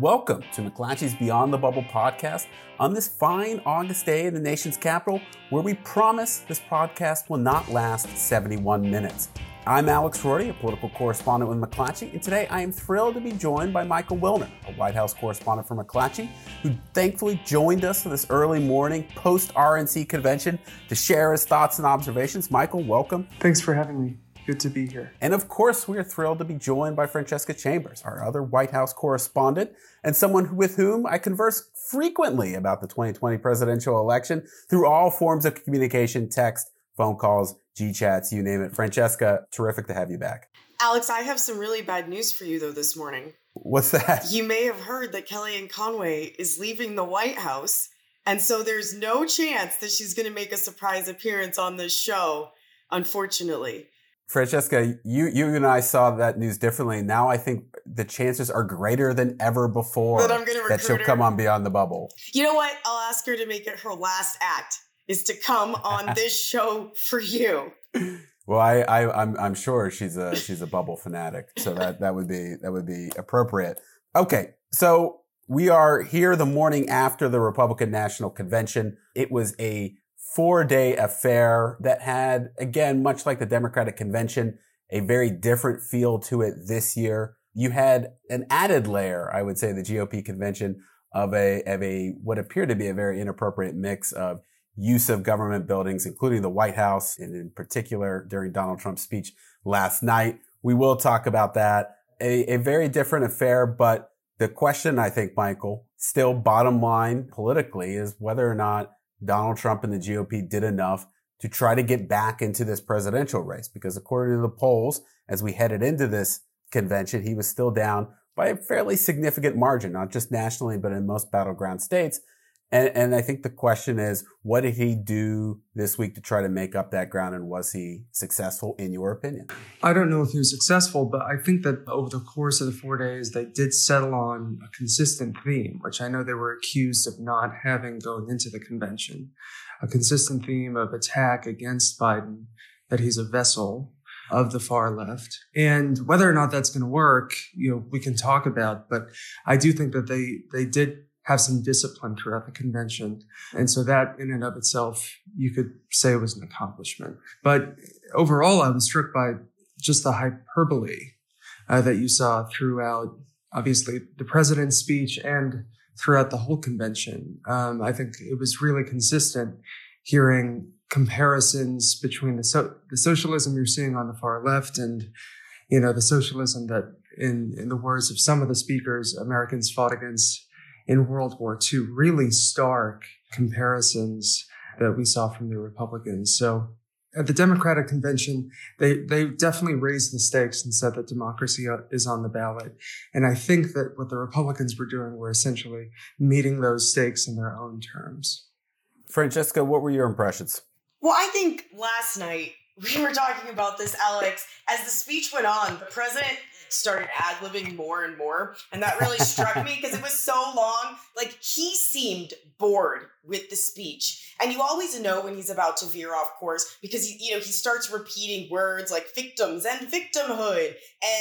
Welcome to McClatchy's Beyond the Bubble podcast on this fine August day in the nation's capital, where we promise this podcast will not last 71 minutes. I'm Alex Roarty, a political correspondent with McClatchy, and today I am thrilled to be joined by Michael Wilner, a White House correspondent for McClatchy, who thankfully joined us this early morning post RNC convention to share his thoughts and observations. Michael, welcome. Thanks for having me. Good to be here. And of course, we are thrilled to be joined by Francesca Chambers, our other White House correspondent, and someone with whom I converse frequently about the 2020 presidential election through all forms of communication, text, phone calls, G chats, you name it. Francesca, terrific to have you back. Alex, I have some really bad news for you, though, this morning. What's that? You may have heard that Kellyanne Conway is leaving the White House. And so there's no chance that she's going to make a surprise appearance on this show, unfortunately. Francesca, you you and I saw that news differently. Now I think the chances are greater than ever before that, I'm gonna that she'll her. come on Beyond the Bubble. You know what? I'll ask her to make it her last act is to come on this show for you. Well, I, I I'm I'm sure she's a she's a bubble fanatic, so that that would be that would be appropriate. Okay, so we are here the morning after the Republican National Convention. It was a four day affair that had, again, much like the Democratic convention, a very different feel to it this year. You had an added layer, I would say, the GOP convention of a, of a, what appeared to be a very inappropriate mix of use of government buildings, including the White House, and in particular during Donald Trump's speech last night. We will talk about that. A, a very different affair, but the question, I think, Michael, still bottom line politically is whether or not Donald Trump and the GOP did enough to try to get back into this presidential race because according to the polls, as we headed into this convention, he was still down by a fairly significant margin, not just nationally, but in most battleground states. And, and I think the question is, what did he do this week to try to make up that ground? And was he successful in your opinion? I don't know if he was successful, but I think that over the course of the four days, they did settle on a consistent theme, which I know they were accused of not having going into the convention. A consistent theme of attack against Biden, that he's a vessel of the far left. And whether or not that's going to work, you know, we can talk about, but I do think that they, they did have some discipline throughout the convention. And so that in and of itself, you could say was an accomplishment. But overall, I was struck by just the hyperbole uh, that you saw throughout, obviously, the president's speech and throughout the whole convention. Um, I think it was really consistent hearing comparisons between the, so- the socialism you're seeing on the far left and you know the socialism that in in the words of some of the speakers americans fought against in World War II, really stark comparisons that we saw from the Republicans. So at the Democratic convention, they, they definitely raised the stakes and said that democracy uh, is on the ballot. And I think that what the Republicans were doing were essentially meeting those stakes in their own terms. Francesca, what were your impressions? Well, I think last night we were talking about this, Alex. As the speech went on, the president started ad libbing more and more. And that really struck me because it was so long. Like he seemed bored with the speech. And you always know when he's about to veer off course because he, you know, he starts repeating words like victims and victimhood.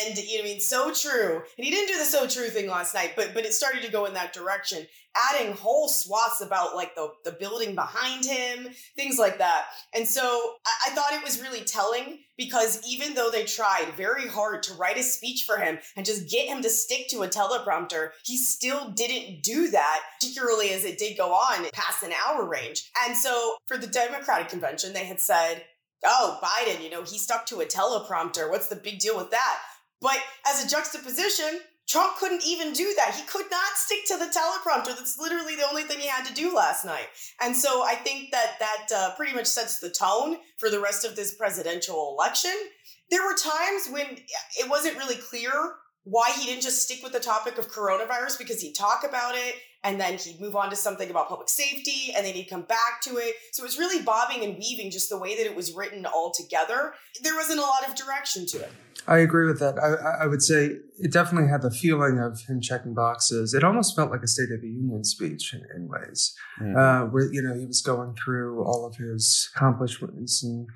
And you know, I mean, so true. And he didn't do the so true thing last night, but but it started to go in that direction adding whole swaths about like the, the building behind him, things like that. And so I, I, thought it was really telling because even though they tried very hard to write a speech for him and just get him to stick to a teleprompter, he still didn't do that, particularly as it did go on past an hour range. And so for the Democratic convention, they had said, oh, Biden, you know, he stuck to a teleprompter. What's the big deal with that? But as a juxtaposition, Trump couldn't even do that. He could not stick to the teleprompter. That's literally the only thing he had to do last night. And so I think that that uh, pretty much sets the tone for the rest of this presidential election. There were times when it wasn't really clear why he didn't just stick with the topic of coronavirus because he'd talk about it and then he'd move on to something about public safety and then he'd come back to it. So it was really bobbing and weaving just the way that it was written all together. There wasn't a lot of direction to it. I agree with that. I, I would say it definitely had the feeling of him checking boxes. It almost felt like a State of the Union speech in, in ways, mm-hmm. uh, where you know he was going through all of his accomplishments and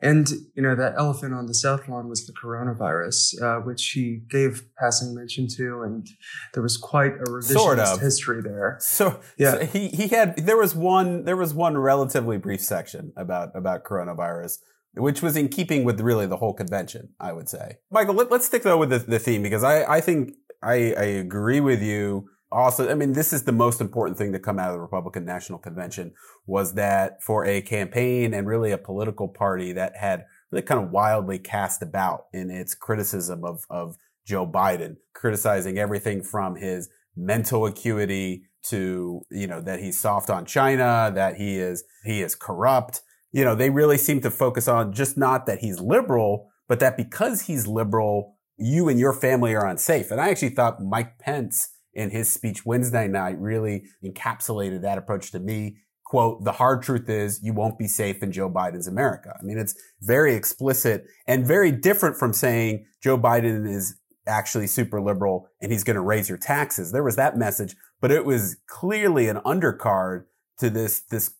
and you know that elephant on the south lawn was the coronavirus, uh, which he gave passing mention to, and there was quite a revisionist sort of. history there. So yeah, so he he had there was one there was one relatively brief section about about coronavirus which was in keeping with really the whole convention, I would say. Michael, let, us stick though with the, the, theme because I, I think I, I agree with you. Also, I mean, this is the most important thing to come out of the Republican National Convention was that for a campaign and really a political party that had really kind of wildly cast about in its criticism of, of Joe Biden, criticizing everything from his mental acuity to, you know, that he's soft on China, that he is, he is corrupt, you know, they really seem to focus on just not that he's liberal, but that because he's liberal, you and your family are unsafe. And I actually thought Mike Pence in his speech Wednesday night really encapsulated that approach to me. Quote, the hard truth is you won't be safe in Joe Biden's America. I mean, it's very explicit and very different from saying Joe Biden is actually super liberal and he's going to raise your taxes. There was that message, but it was clearly an undercard to this, this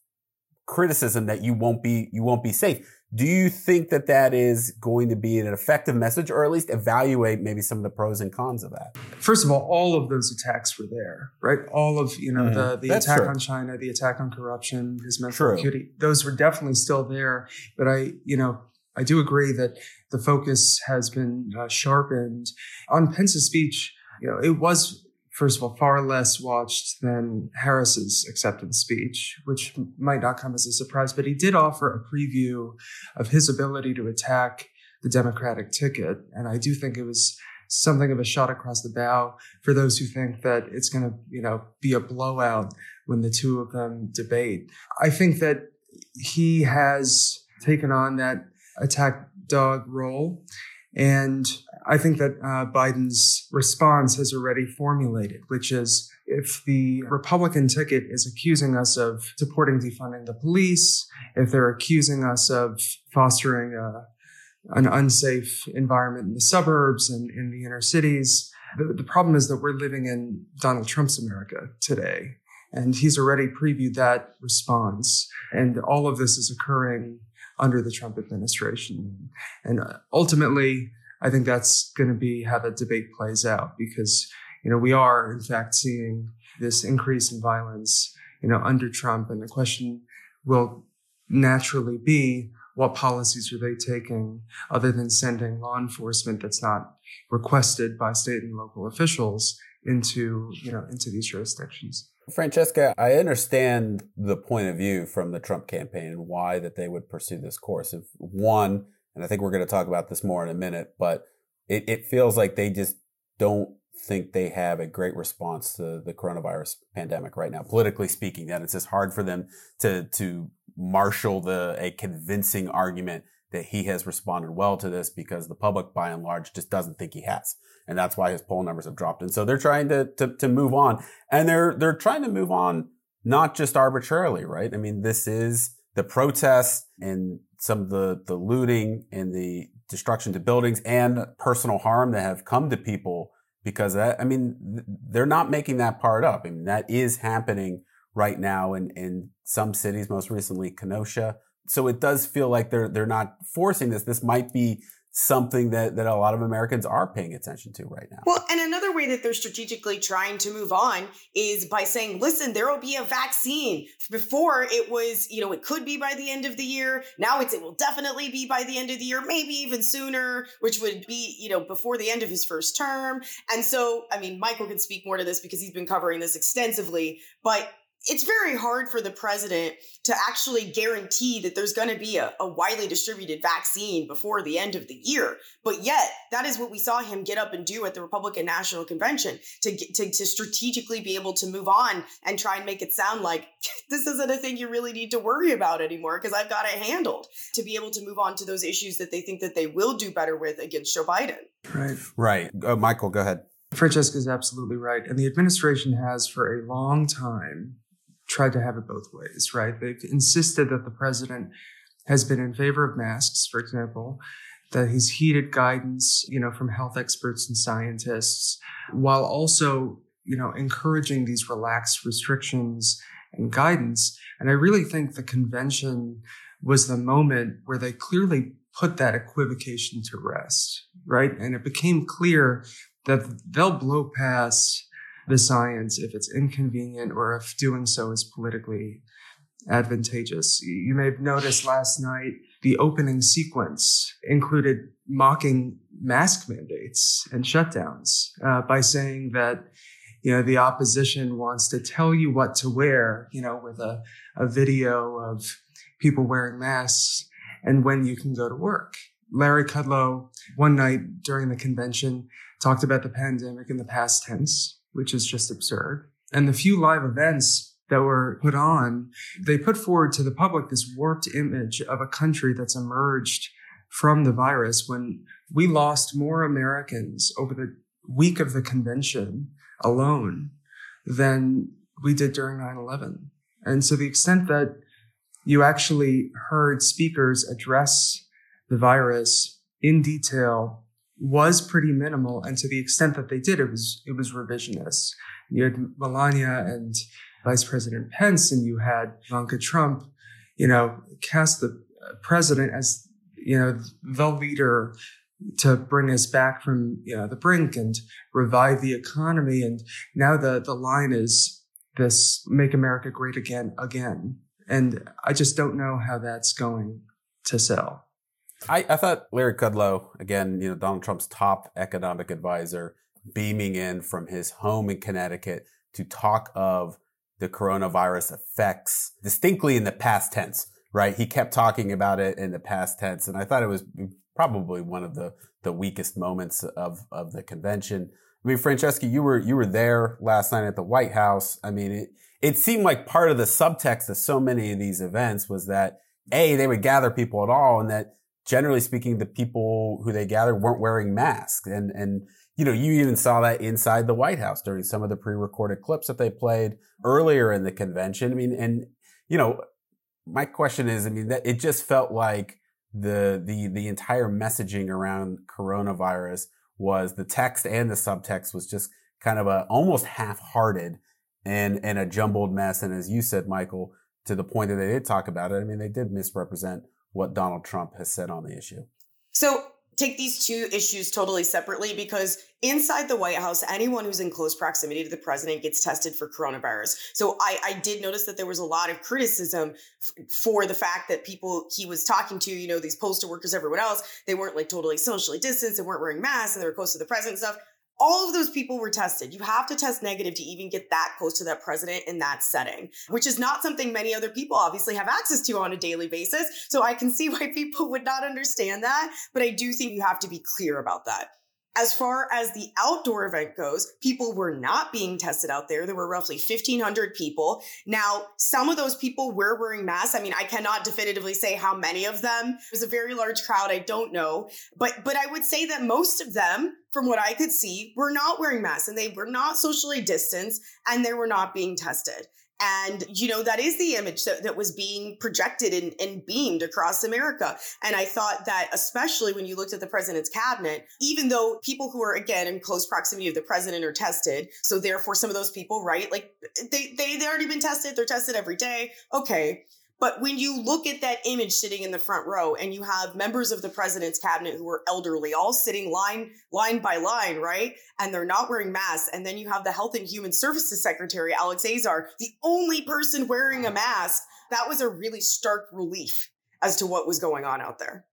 criticism that you won't be you won't be safe. Do you think that that is going to be an effective message, or at least evaluate maybe some of the pros and cons of that? First of all, all of those attacks were there, right? All of you know mm-hmm. the the That's attack true. on China, the attack on corruption, his mental acuity, those were definitely still there. But I, you know, I do agree that the focus has been uh, sharpened on Pence's speech. You know, it was first of all, far less watched than Harris's acceptance speech, which might not come as a surprise, but he did offer a preview of his ability to attack the Democratic ticket. And I do think it was something of a shot across the bow for those who think that it's going to, you know, be a blowout when the two of them debate. I think that he has taken on that attack dog role. And I think that uh, Biden's response has already formulated, which is if the Republican ticket is accusing us of supporting defunding the police, if they're accusing us of fostering a, uh, an unsafe environment in the suburbs and in the inner cities, the, the problem is that we're living in Donald Trump's America today. And he's already previewed that response. And all of this is occurring under the Trump administration. And uh, ultimately, I think that's going to be how the debate plays out because, you know, we are in fact seeing this increase in violence, you know, under Trump. And the question will naturally be what policies are they taking other than sending law enforcement that's not requested by state and local officials into, you know, into these jurisdictions. Francesca, I understand the point of view from the Trump campaign and why that they would pursue this course. If one, and I think we're going to talk about this more in a minute, but it, it feels like they just don't think they have a great response to the coronavirus pandemic right now, politically speaking, that it's just hard for them to, to marshal the, a convincing argument that he has responded well to this because the public by and large just doesn't think he has. And that's why his poll numbers have dropped. And so they're trying to, to, to move on and they're, they're trying to move on not just arbitrarily, right? I mean, this is the protests and some of the, the looting and the destruction to buildings and personal harm that have come to people because that, I mean, they're not making that part up. I mean, that is happening right now in, in some cities, most recently Kenosha. So it does feel like they're, they're not forcing this. This might be something that, that a lot of Americans are paying attention to right now. Well, and another way that they're strategically trying to move on is by saying, listen, there will be a vaccine. Before it was, you know, it could be by the end of the year. Now it's, it will definitely be by the end of the year, maybe even sooner, which would be, you know, before the end of his first term. And so, I mean, Michael can speak more to this because he's been covering this extensively, but it's very hard for the president to actually guarantee that there's going to be a, a, widely distributed vaccine before the end of the year. But yet, that is what we saw him get up and do at the Republican National Convention to, to, to strategically be able to move on and try and make it sound like this isn't a thing you really need to worry about anymore because I've got it handled to be able to move on to those issues that they think that they will do better with against Joe Biden. Right. Right. Uh, Michael, go ahead. Francesca is absolutely right. And the administration has for a long time tried to have it both ways, right? They've insisted that the president has been in favor of masks, for example, that he's heeded guidance, you know, from health experts and scientists, while also, you know, encouraging these relaxed restrictions and guidance. And I really think the convention was the moment where they clearly put that equivocation to rest, right? And it became clear that they'll blow past the science if it's inconvenient or if doing so is politically advantageous. You may have noticed last night the opening sequence included mocking mask mandates and shutdowns uh, by saying that you know the opposition wants to tell you what to wear you know with a, a video of people wearing masks and when you can go to work larry kudlow one night during the convention talked about the pandemic in the past tense which is just absurd. And the few live events that were put on, they put forward to the public this warped image of a country that's emerged from the virus when we lost more Americans over the week of the convention alone than we did during 9 11. And so the extent that you actually heard speakers address the virus in detail was pretty minimal, and to the extent that they did, it was it was revisionist. You had Melania and Vice President Pence, and you had Ivanka Trump, you know, cast the uh, president as you know the leader to bring us back from you know the brink and revive the economy. And now the the line is this: "Make America Great Again." Again, and I just don't know how that's going to sell. I, I thought Larry Kudlow, again, you know, Donald Trump's top economic advisor, beaming in from his home in Connecticut to talk of the coronavirus effects distinctly in the past tense, right? He kept talking about it in the past tense. And I thought it was probably one of the, the weakest moments of, of the convention. I mean, Francesca, you were, you were there last night at the White House. I mean, it, it seemed like part of the subtext of so many of these events was that A, they would gather people at all and that generally speaking, the people who they gathered weren't wearing masks. And, and, you know, you even saw that inside the White House during some of the pre-recorded clips that they played earlier in the convention. I mean, and, you know, my question is, I mean, that it just felt like the, the, the entire messaging around coronavirus was the text and the subtext was just kind of a almost half-hearted and, and a jumbled mess. And as you said, Michael, to the point that they did talk about it, I mean, they did misrepresent what Donald Trump has said on the issue. So take these two issues totally separately because inside the White House, anyone who's in close proximity to the president gets tested for coronavirus. So I, I did notice that there was a lot of criticism f- for the fact that people he was talking to, you know, these postal workers, everyone else, they weren't like totally socially distanced and weren't wearing masks and they were close to the president and stuff all of those people were tested. You have to test negative to even get that close to that president in that setting, which is not something many other people obviously have access to on a daily basis. So I can see why people would not understand that, but I do think you have to be clear about that. As far as the outdoor event goes, people were not being tested out there. There were roughly 1,500 people. Now, some of those people were wearing masks. I mean, I cannot definitively say how many of them. It was a very large crowd. I don't know. But, but I would say that most of them, from what I could see, were not wearing masks and they were not socially distanced and they were not being tested. And, you know, that is the image that, that was being projected and, and beamed across America. And I thought that, especially when you looked at the president's cabinet, even though people who are, again, in close proximity of the president are tested, so therefore some of those people, right, like they, they, they already been tested, they're tested every day. Okay. But when you look at that image sitting in the front row and you have members of the president's cabinet who are elderly, all sitting line, line by line, right? And they're not wearing masks. And then you have the Health and Human Services Secretary, Alex Azar, the only person wearing a mask. That was a really stark relief as to what was going on out there.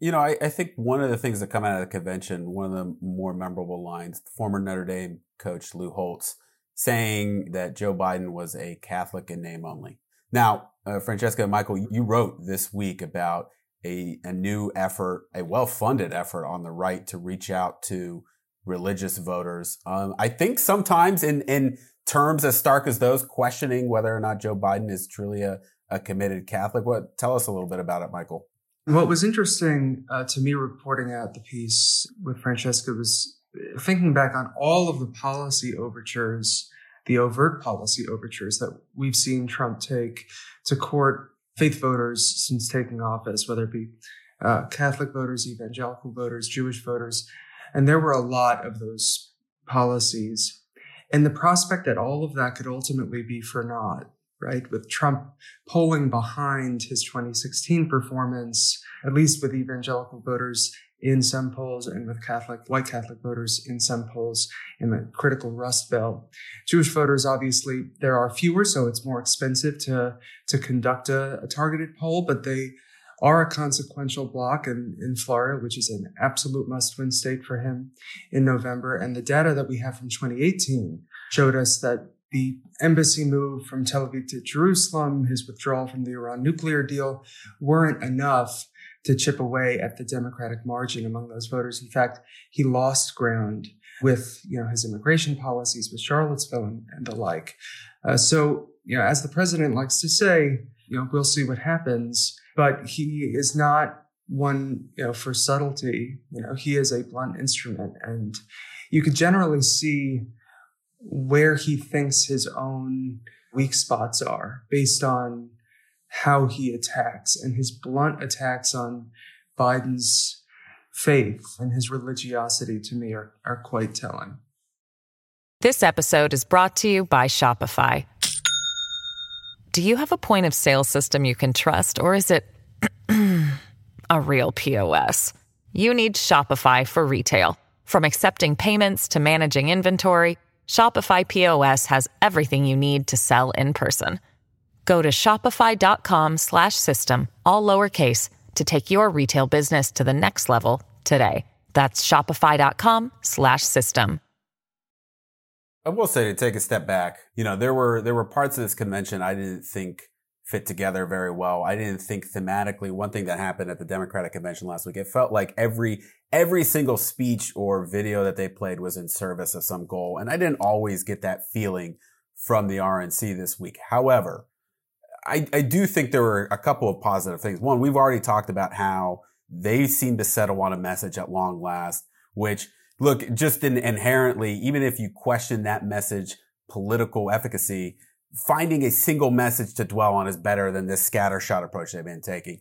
You know, I, I think one of the things that come out of the convention, one of the more memorable lines, former Notre Dame coach Lou Holtz saying that Joe Biden was a Catholic in name only. Now, uh, Francesca Michael, you wrote this week about a, a new effort, a well funded effort on the right to reach out to religious voters. Um, I think sometimes in, in terms as stark as those, questioning whether or not Joe Biden is truly a, a committed Catholic. What tell us a little bit about it, Michael? What was interesting uh, to me reporting out the piece with Francesca was thinking back on all of the policy overtures, the overt policy overtures that we've seen Trump take to court faith voters since taking office, whether it be uh, Catholic voters, evangelical voters, Jewish voters. And there were a lot of those policies. And the prospect that all of that could ultimately be for naught, right? With Trump polling behind his 2016 performance, at least with evangelical voters in some polls and with Catholic, white Catholic voters in some polls in the critical Rust Belt. Jewish voters, obviously, there are fewer, so it's more expensive to, to conduct a, a targeted poll, but they are a consequential block in, in Florida, which is an absolute must win state for him in November. And the data that we have from 2018 showed us that the embassy move from Tel Aviv to Jerusalem, his withdrawal from the Iran nuclear deal weren't enough to chip away at the Democratic margin among those voters. In fact, he lost ground with you know his immigration policies, with Charlottesville and, and the like. Uh, so you know, as the president likes to say, you know, we'll see what happens. But he is not one you know for subtlety. You know, he is a blunt instrument, and you could generally see where he thinks his own weak spots are based on how he attacks and his blunt attacks on Biden's faith and his religiosity to me are, are quite telling. This episode is brought to you by Shopify. Do you have a point of sale system you can trust, or is it a real POS? You need Shopify for retail. From accepting payments to managing inventory, Shopify POS has everything you need to sell in person. Go to shopify.com slash system, all lowercase, to take your retail business to the next level today. That's shopify.com slash system. I will say to take a step back, you know, there were there were parts of this convention I didn't think fit together very well. I didn't think thematically one thing that happened at the Democratic convention last week, it felt like every every single speech or video that they played was in service of some goal. And I didn't always get that feeling from the RNC this week. However, I, I do think there were a couple of positive things. One, we've already talked about how they seem to settle on a message at long last, which look, just in, inherently, even if you question that message political efficacy, finding a single message to dwell on is better than this scattershot approach they've been taking.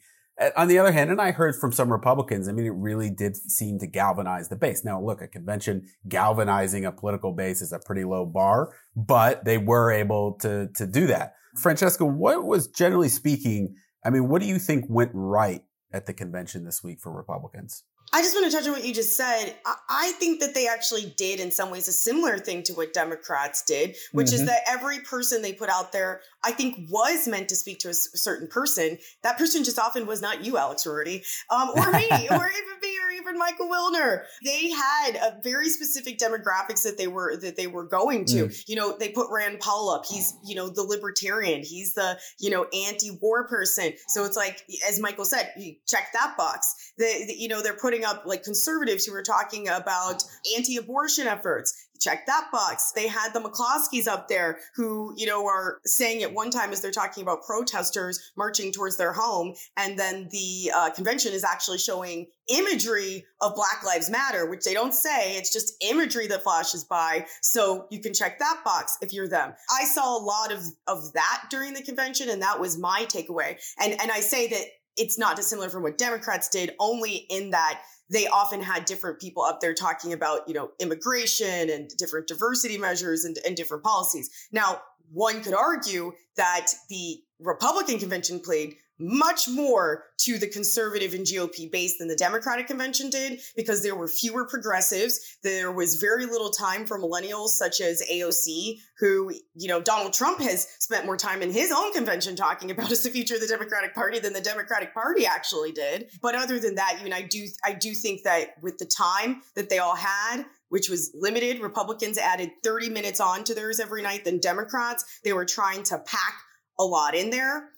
On the other hand, and I heard from some Republicans, I mean, it really did seem to galvanize the base. Now, look, a convention galvanizing a political base is a pretty low bar, but they were able to, to do that. Francesca, what was generally speaking, I mean, what do you think went right at the convention this week for Republicans? I just want to touch on what you just said. I think that they actually did, in some ways, a similar thing to what Democrats did, which mm-hmm. is that every person they put out there, I think, was meant to speak to a certain person. That person just often was not you, Alex Roarty, um, or me, or even me, or even Michael Wilner. They had a very specific demographics that they were that they were going to. Mm. You know, they put Rand Paul up. He's you know the libertarian. He's the you know anti-war person. So it's like, as Michael said, check that box. The, the you know they're putting up like conservatives who were talking about anti-abortion efforts check that box. They had the McCloskeys up there who, you know, are saying at one time as they're talking about protesters marching towards their home. And then the uh, convention is actually showing imagery of Black Lives Matter, which they don't say. It's just imagery that flashes by. So you can check that box if you're them. I saw a lot of, of that during the convention, and that was my takeaway. And, and I say that it's not dissimilar from what Democrats did, only in that they often had different people up there talking about, you know, immigration and different diversity measures and, and different policies. Now, one could argue that the Republican convention played much more to the conservative and GOP base than the Democratic convention did because there were fewer progressives. There was very little time for millennials such as AOC, who, you know, Donald Trump has spent more time in his own convention talking about as the future of the Democratic Party than the Democratic Party actually did. But other than that, you know, I do I do think that with the time that they all had, which was limited. Republicans added 30 minutes on to theirs every night than Democrats. They were trying to pack a lot in there.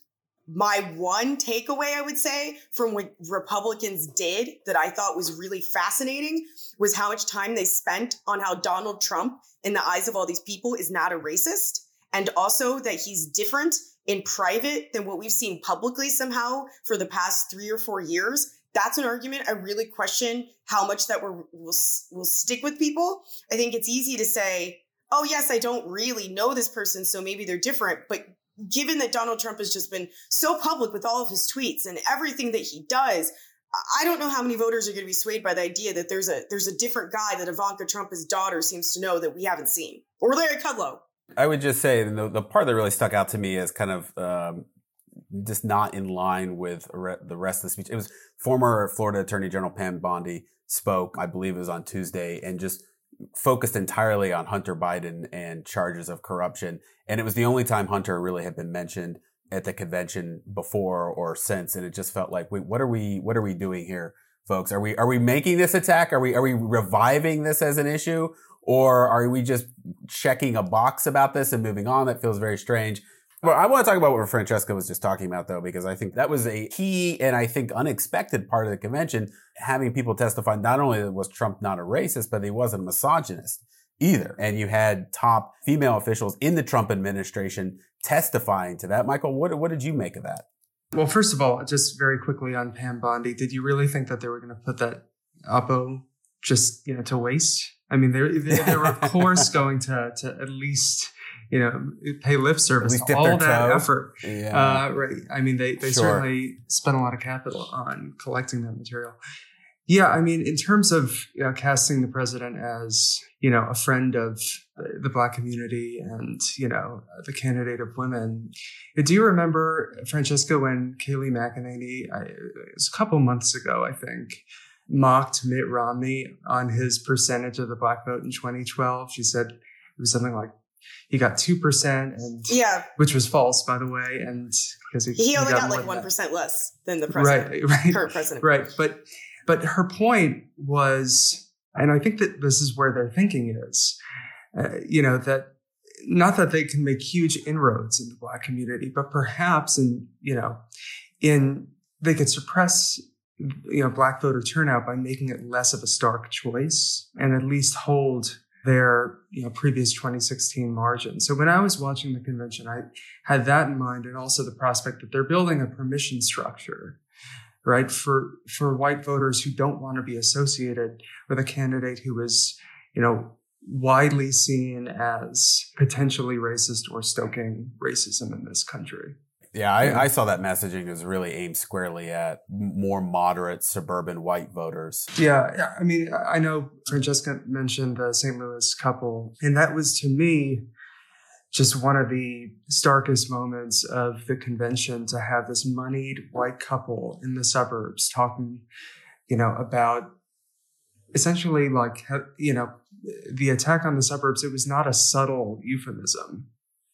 My one takeaway, I would say, from what Republicans did that I thought was really fascinating was how much time they spent on how Donald Trump, in the eyes of all these people, is not a racist. And also that he's different in private than what we've seen publicly somehow for the past three or four years. That's an argument I really question how much that will, will, will stick with people. I think it's easy to say, oh, yes, I don't really know this person, so maybe they're different. But given that Donald Trump has just been so public with all of his tweets and everything that he does, I don't know how many voters are going to be swayed by the idea that there's a there's a different guy that Ivanka Trump's daughter seems to know that we haven't seen, or Larry Kudlow. I would just say the, the part that really stuck out to me is kind of um, just not in line with the rest of the speech. It was former Florida Attorney General Pam Bondi spoke, I believe it was on Tuesday, and just focused entirely on Hunter Biden and charges of corruption. And it was the only time Hunter really had been mentioned at the convention before or since. And it just felt like, wait, what are we, what are we doing here, folks? Are we, are we making this attack? Are we, are we reviving this as an issue? Or are we just checking a box about this and moving on? That feels very strange. Well, I want to talk about what Francesca was just talking about, though, because I think that was a key and I think unexpected part of the convention, having people testify not only was Trump not a racist, but he wasn't a misogynist either. And you had top female officials in the Trump administration testifying to that. Michael, what, what did you make of that? Well, first of all, just very quickly on Pam Bondi, did you really think that they were going to put that Oppo oh, just you know to waste? I mean, they, they, they were of course going to to at least you know pay lip service to all that toe. effort. Yeah. Uh, right. I mean, they they sure. certainly spent a lot of capital on collecting that material. Yeah, I mean, in terms of you know, casting the president as you know a friend of the black community and you know the candidate of women, do you remember Francesca when Kayleigh McEnany? I, it was a couple months ago, I think mocked Mitt Romney on his percentage of the black vote in 2012. She said it was something like he got two percent, and yeah, which was false, by the way, and because he, he, only he got, got like one percent less than the president, right, right, current president, right. But but her point was, and I think that this is where their thinking is, uh, you know, that not that they can make huge inroads in the black community, but perhaps in you know, in they could suppress you know black voter turnout by making it less of a stark choice and at least hold their you know previous 2016 margin. So when I was watching the convention, I had that in mind, and also the prospect that they're building a permission structure, right, for for white voters who don't want to be associated with a candidate who is you know widely seen as potentially racist or stoking racism in this country. Yeah, I, I, saw that messaging was really aimed squarely at more moderate suburban white voters. Yeah, I mean, I know Francesca mentioned the St. Louis couple, and that was to me just one of the starkest moments of the convention to have this moneyed white couple in the suburbs talking, you know, about essentially like, you know, the attack on the suburbs. It was not a subtle euphemism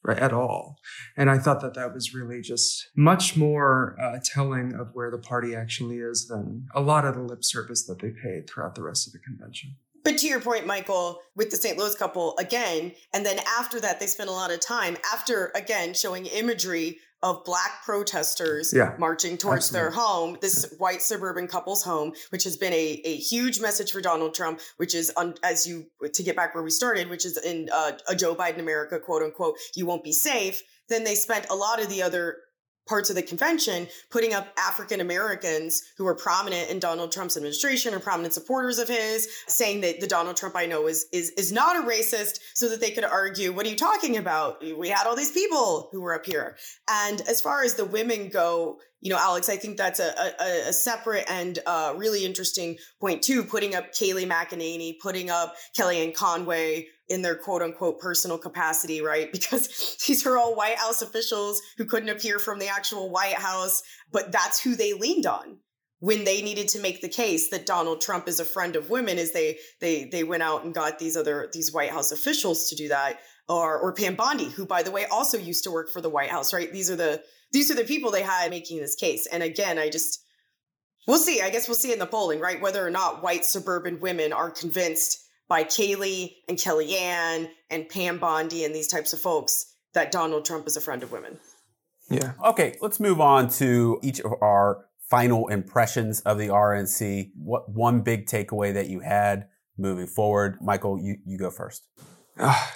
right at all and i thought that that was really just much more uh, telling of where the party actually is than a lot of the lip service that they paid throughout the rest of the convention but to your point, Michael, with the St. Louis couple again, and then after that, they spent a lot of time after again showing imagery of black protesters yeah, marching towards absolutely. their home, this white suburban couple's home, which has been a, a huge message for Donald Trump, which is, un, as you, to get back where we started, which is in uh, a Joe Biden America, quote unquote, you won't be safe. Then they spent a lot of the other parts of the convention putting up African Americans who were prominent in Donald Trump's administration or prominent supporters of his, saying that the Donald Trump I know is is is not a racist, so that they could argue, what are you talking about? We had all these people who were up here. And as far as the women go, you know, Alex, I think that's a, a, a separate and uh, really interesting point too. Putting up Kayleigh McEnany, putting up Kellyanne Conway, in their quote unquote personal capacity, right? Because these are all White House officials who couldn't appear from the actual White House, but that's who they leaned on when they needed to make the case that Donald Trump is a friend of women is they they they went out and got these other these White House officials to do that or or Pam Bondi who by the way also used to work for the White House right these are the these are the people they had making this case and again I just we'll see I guess we'll see in the polling right whether or not white suburban women are convinced by Kayleigh and Kellyanne and Pam Bondi and these types of folks that Donald Trump is a friend of women. Yeah. Okay, let's move on to each of our final impressions of the RNC. What one big takeaway that you had moving forward? Michael, you, you go first. Ah,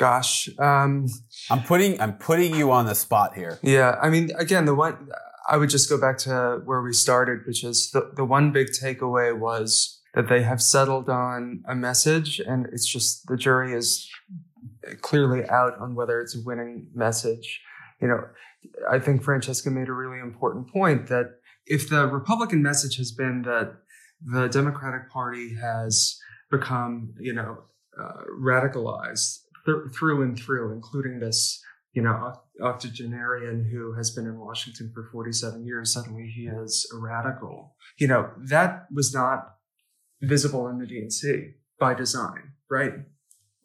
Gosh. Um, I'm putting I'm putting you on the spot here. Yeah, I mean, again, the one I would just go back to where we started, which is the, the one big takeaway was that they have settled on a message, and it's just the jury is clearly out on whether it's a winning message. You know, I think Francesca made a really important point that if the Republican message has been that the Democratic Party has become, you know, uh, radicalized th- through and through, including this, you know, octogenarian who has been in Washington for 47 years, suddenly he is a radical. You know, that was not visible in the DNC by design, right?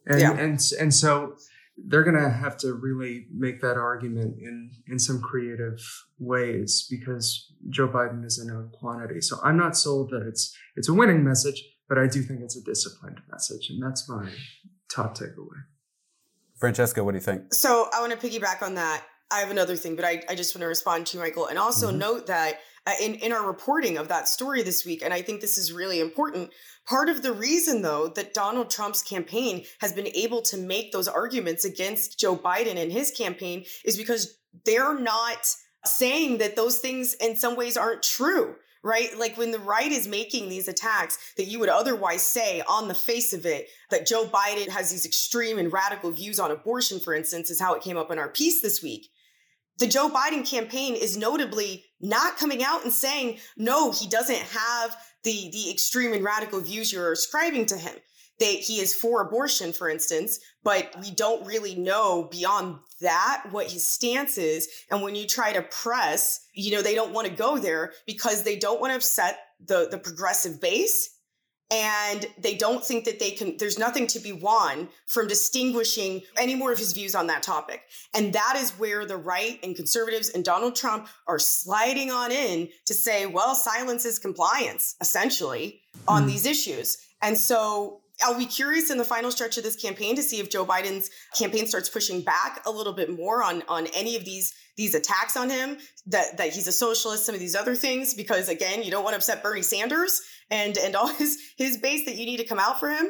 And Yeah. and and so they're going to have to really make that argument in in some creative ways because Joe Biden is a known quantity. So I'm not sold that it's it's a winning message, but I do think it's a disciplined message, and that's my top takeaway. Francesca, what do you think? So I want to piggyback on that. I have another thing, but I, I just want to respond to you, Michael, and also Mhm. note that uh, in, in our reporting of that story this week, and I think this is really important, part of the reason, though, that Donald Trump's campaign has been able to make those arguments against Joe Biden and his campaign is because they're not saying that those things in some ways aren't true. Right? Like when the right is making these attacks that you would otherwise say on the face of it that Joe Biden has these extreme and radical views on abortion, for instance, is how it came up in our piece this week. The Joe Biden campaign is notably not coming out and saying, no, he doesn't have the, the extreme and radical views you're ascribing to him. He is for abortion, for instance, but we don't really know beyond that what his stance is. And when you try to press, you know, they don't want to go there because they don't want to upset the, the progressive base and they don't think that they can there's nothing to be won from distinguishing any more of his views on that topic and that is where the right and conservatives and donald trump are sliding on in to say well silence is compliance essentially on Hmm. these issues and so I'll be curious in the final stretch of this campaign to see if Joe Biden's campaign starts pushing back a little bit more on on any of these these attacks on him that that he's a socialist, some of these other things, because again, you don't want to upset Bernie Sanders and and all his his base that you need to come out for him.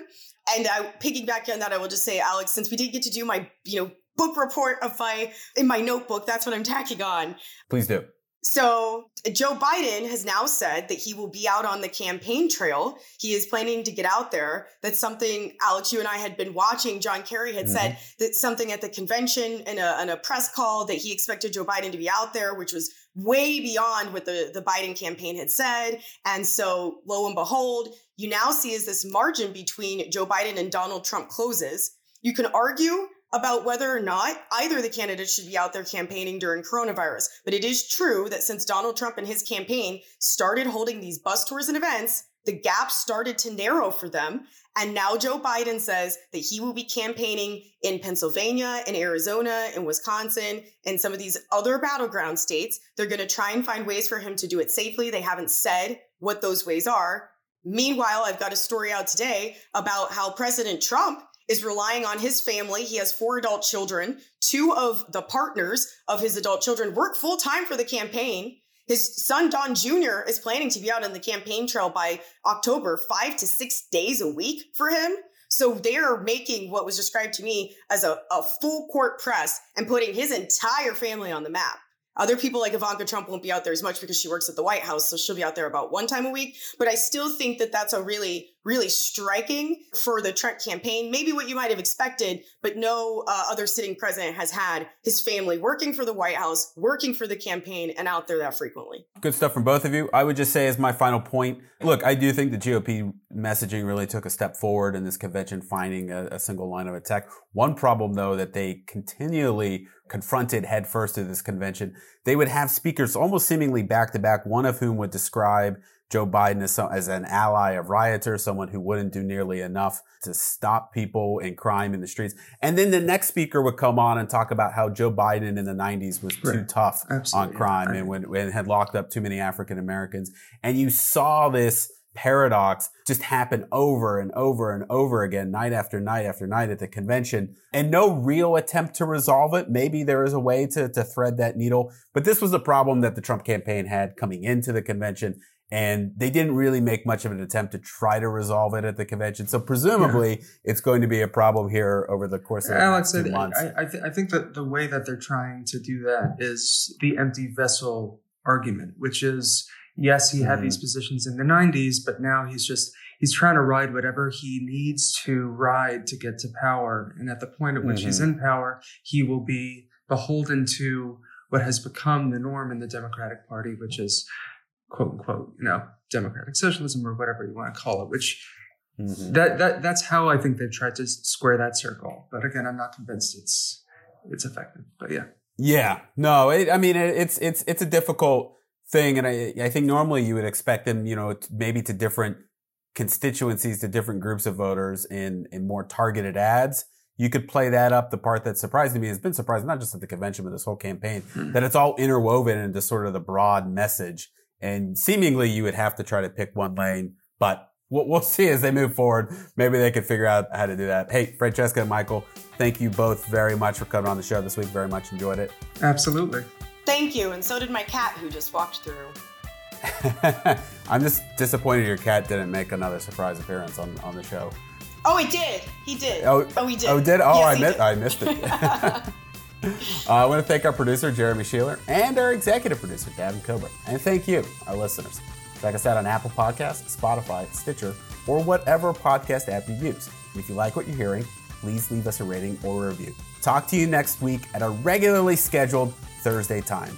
And I piggyback on that, I will just say, Alex, since we did get to do my you know book report of my in my notebook, that's what I'm tacking on. Please do. So, Joe Biden has now said that he will be out on the campaign trail. He is planning to get out there. That's something, Alex, you and I had been watching. John Kerry had said mm-hmm. that something at the convention in a, in a press call that he expected Joe Biden to be out there, which was way beyond what the, the Biden campaign had said. And so, lo and behold, you now see as this margin between Joe Biden and Donald Trump closes. You can argue about whether or not either the candidates should be out there campaigning during coronavirus. But it is true that since Donald Trump and his campaign started holding these bus tours and events, the gap started to narrow for them. And now Joe Biden says that he will be campaigning in Pennsylvania, in Arizona, in Wisconsin, and some of these other battleground states. They're going to try and find ways for him to do it safely. They haven't said what those ways are. Meanwhile, I've got a story out today about how President Trump is relying on his family. He has four adult children. Two of the partners of his adult children work full time for the campaign. His son, Don Jr., is planning to be out on the campaign trail by October, five to six days a week for him. So they're making what was described to me as a, a full court press and putting his entire family on the map. Other people like Ivanka Trump won't be out there as much because she works at the White House, so she'll be out there about one time a week. But I still think that that's a really, really striking for the Trump campaign. Maybe what you might have expected, but no uh, other sitting president has had his family working for the White House, working for the campaign, and out there that frequently. Good stuff from both of you. I would just say, as my final point, look, I do think the GOP messaging really took a step forward in this convention, finding a, a single line of attack. One problem, though, that they continually confronted headfirst to this convention, they would have speakers almost seemingly back to back, one of whom would describe Joe Biden as, some, as an ally of rioters, someone who wouldn't do nearly enough to stop people and crime in the streets. And then the next speaker would come on and talk about how Joe Biden in the 90s was too Right. tough Absolutely. on crime Right. and when, when had locked up too many African Americans. And you saw this paradox just happen over and over and over again, night after night after night at the convention, and no real attempt to resolve it. Maybe there is a way to, to thread that needle, but this was a problem that the Trump campaign had coming into the convention. And they didn't really make much of an attempt to try to resolve it at the convention. So presumably, yeah. it's going to be a problem here over the course of Alex, the next two months. I, I, th- I think that the way that they're trying to do that is the empty vessel argument, which is yes, he had mm-hmm. these positions in the 90s, but now he's just he's trying to ride whatever he needs to ride to get to power. And at the point at which mm-hmm. he's in power, he will be beholden to what has become the norm in the Democratic Party, which is quote unquote, you know, democratic socialism or whatever you want to call it, which mm-hmm. that that that's how I think they've tried to square that circle. But again, I'm not convinced it's it's effective. But yeah. Yeah. No, it, I mean, it, it's it's it's a difficult thing. And I, I think normally you would expect them, you know, maybe to different constituencies, to different groups of voters in, in more targeted ads. You could play that up. The part that surprised me has been surprised, not just at the convention, but this whole campaign, mm-hmm. that it's all interwoven into sort of the broad message. And seemingly you would have to try to pick one lane, but we'll, we'll see as they move forward. Maybe they could figure out how to do that. Hey, Francesca and Michael, thank you both very much for coming on the show this week. Very much enjoyed it. Absolutely. Thank you, and so did my cat who just walked through. I'm just disappointed your cat didn't make another surprise appearance on, on the show. Oh, he did. He did. Oh, oh he did. Oh, did? Oh, yes, I, missed, I missed it. uh, I want to thank our producer, Jeremy Sheeler, and our executive producer, Gavin Coburn. And thank you, our listeners. Check us out on Apple Podcasts, Spotify, Stitcher, or whatever podcast app you use. And if you like what you're hearing, please leave us a rating or a review. Talk to you next week at a regularly scheduled Thursday time.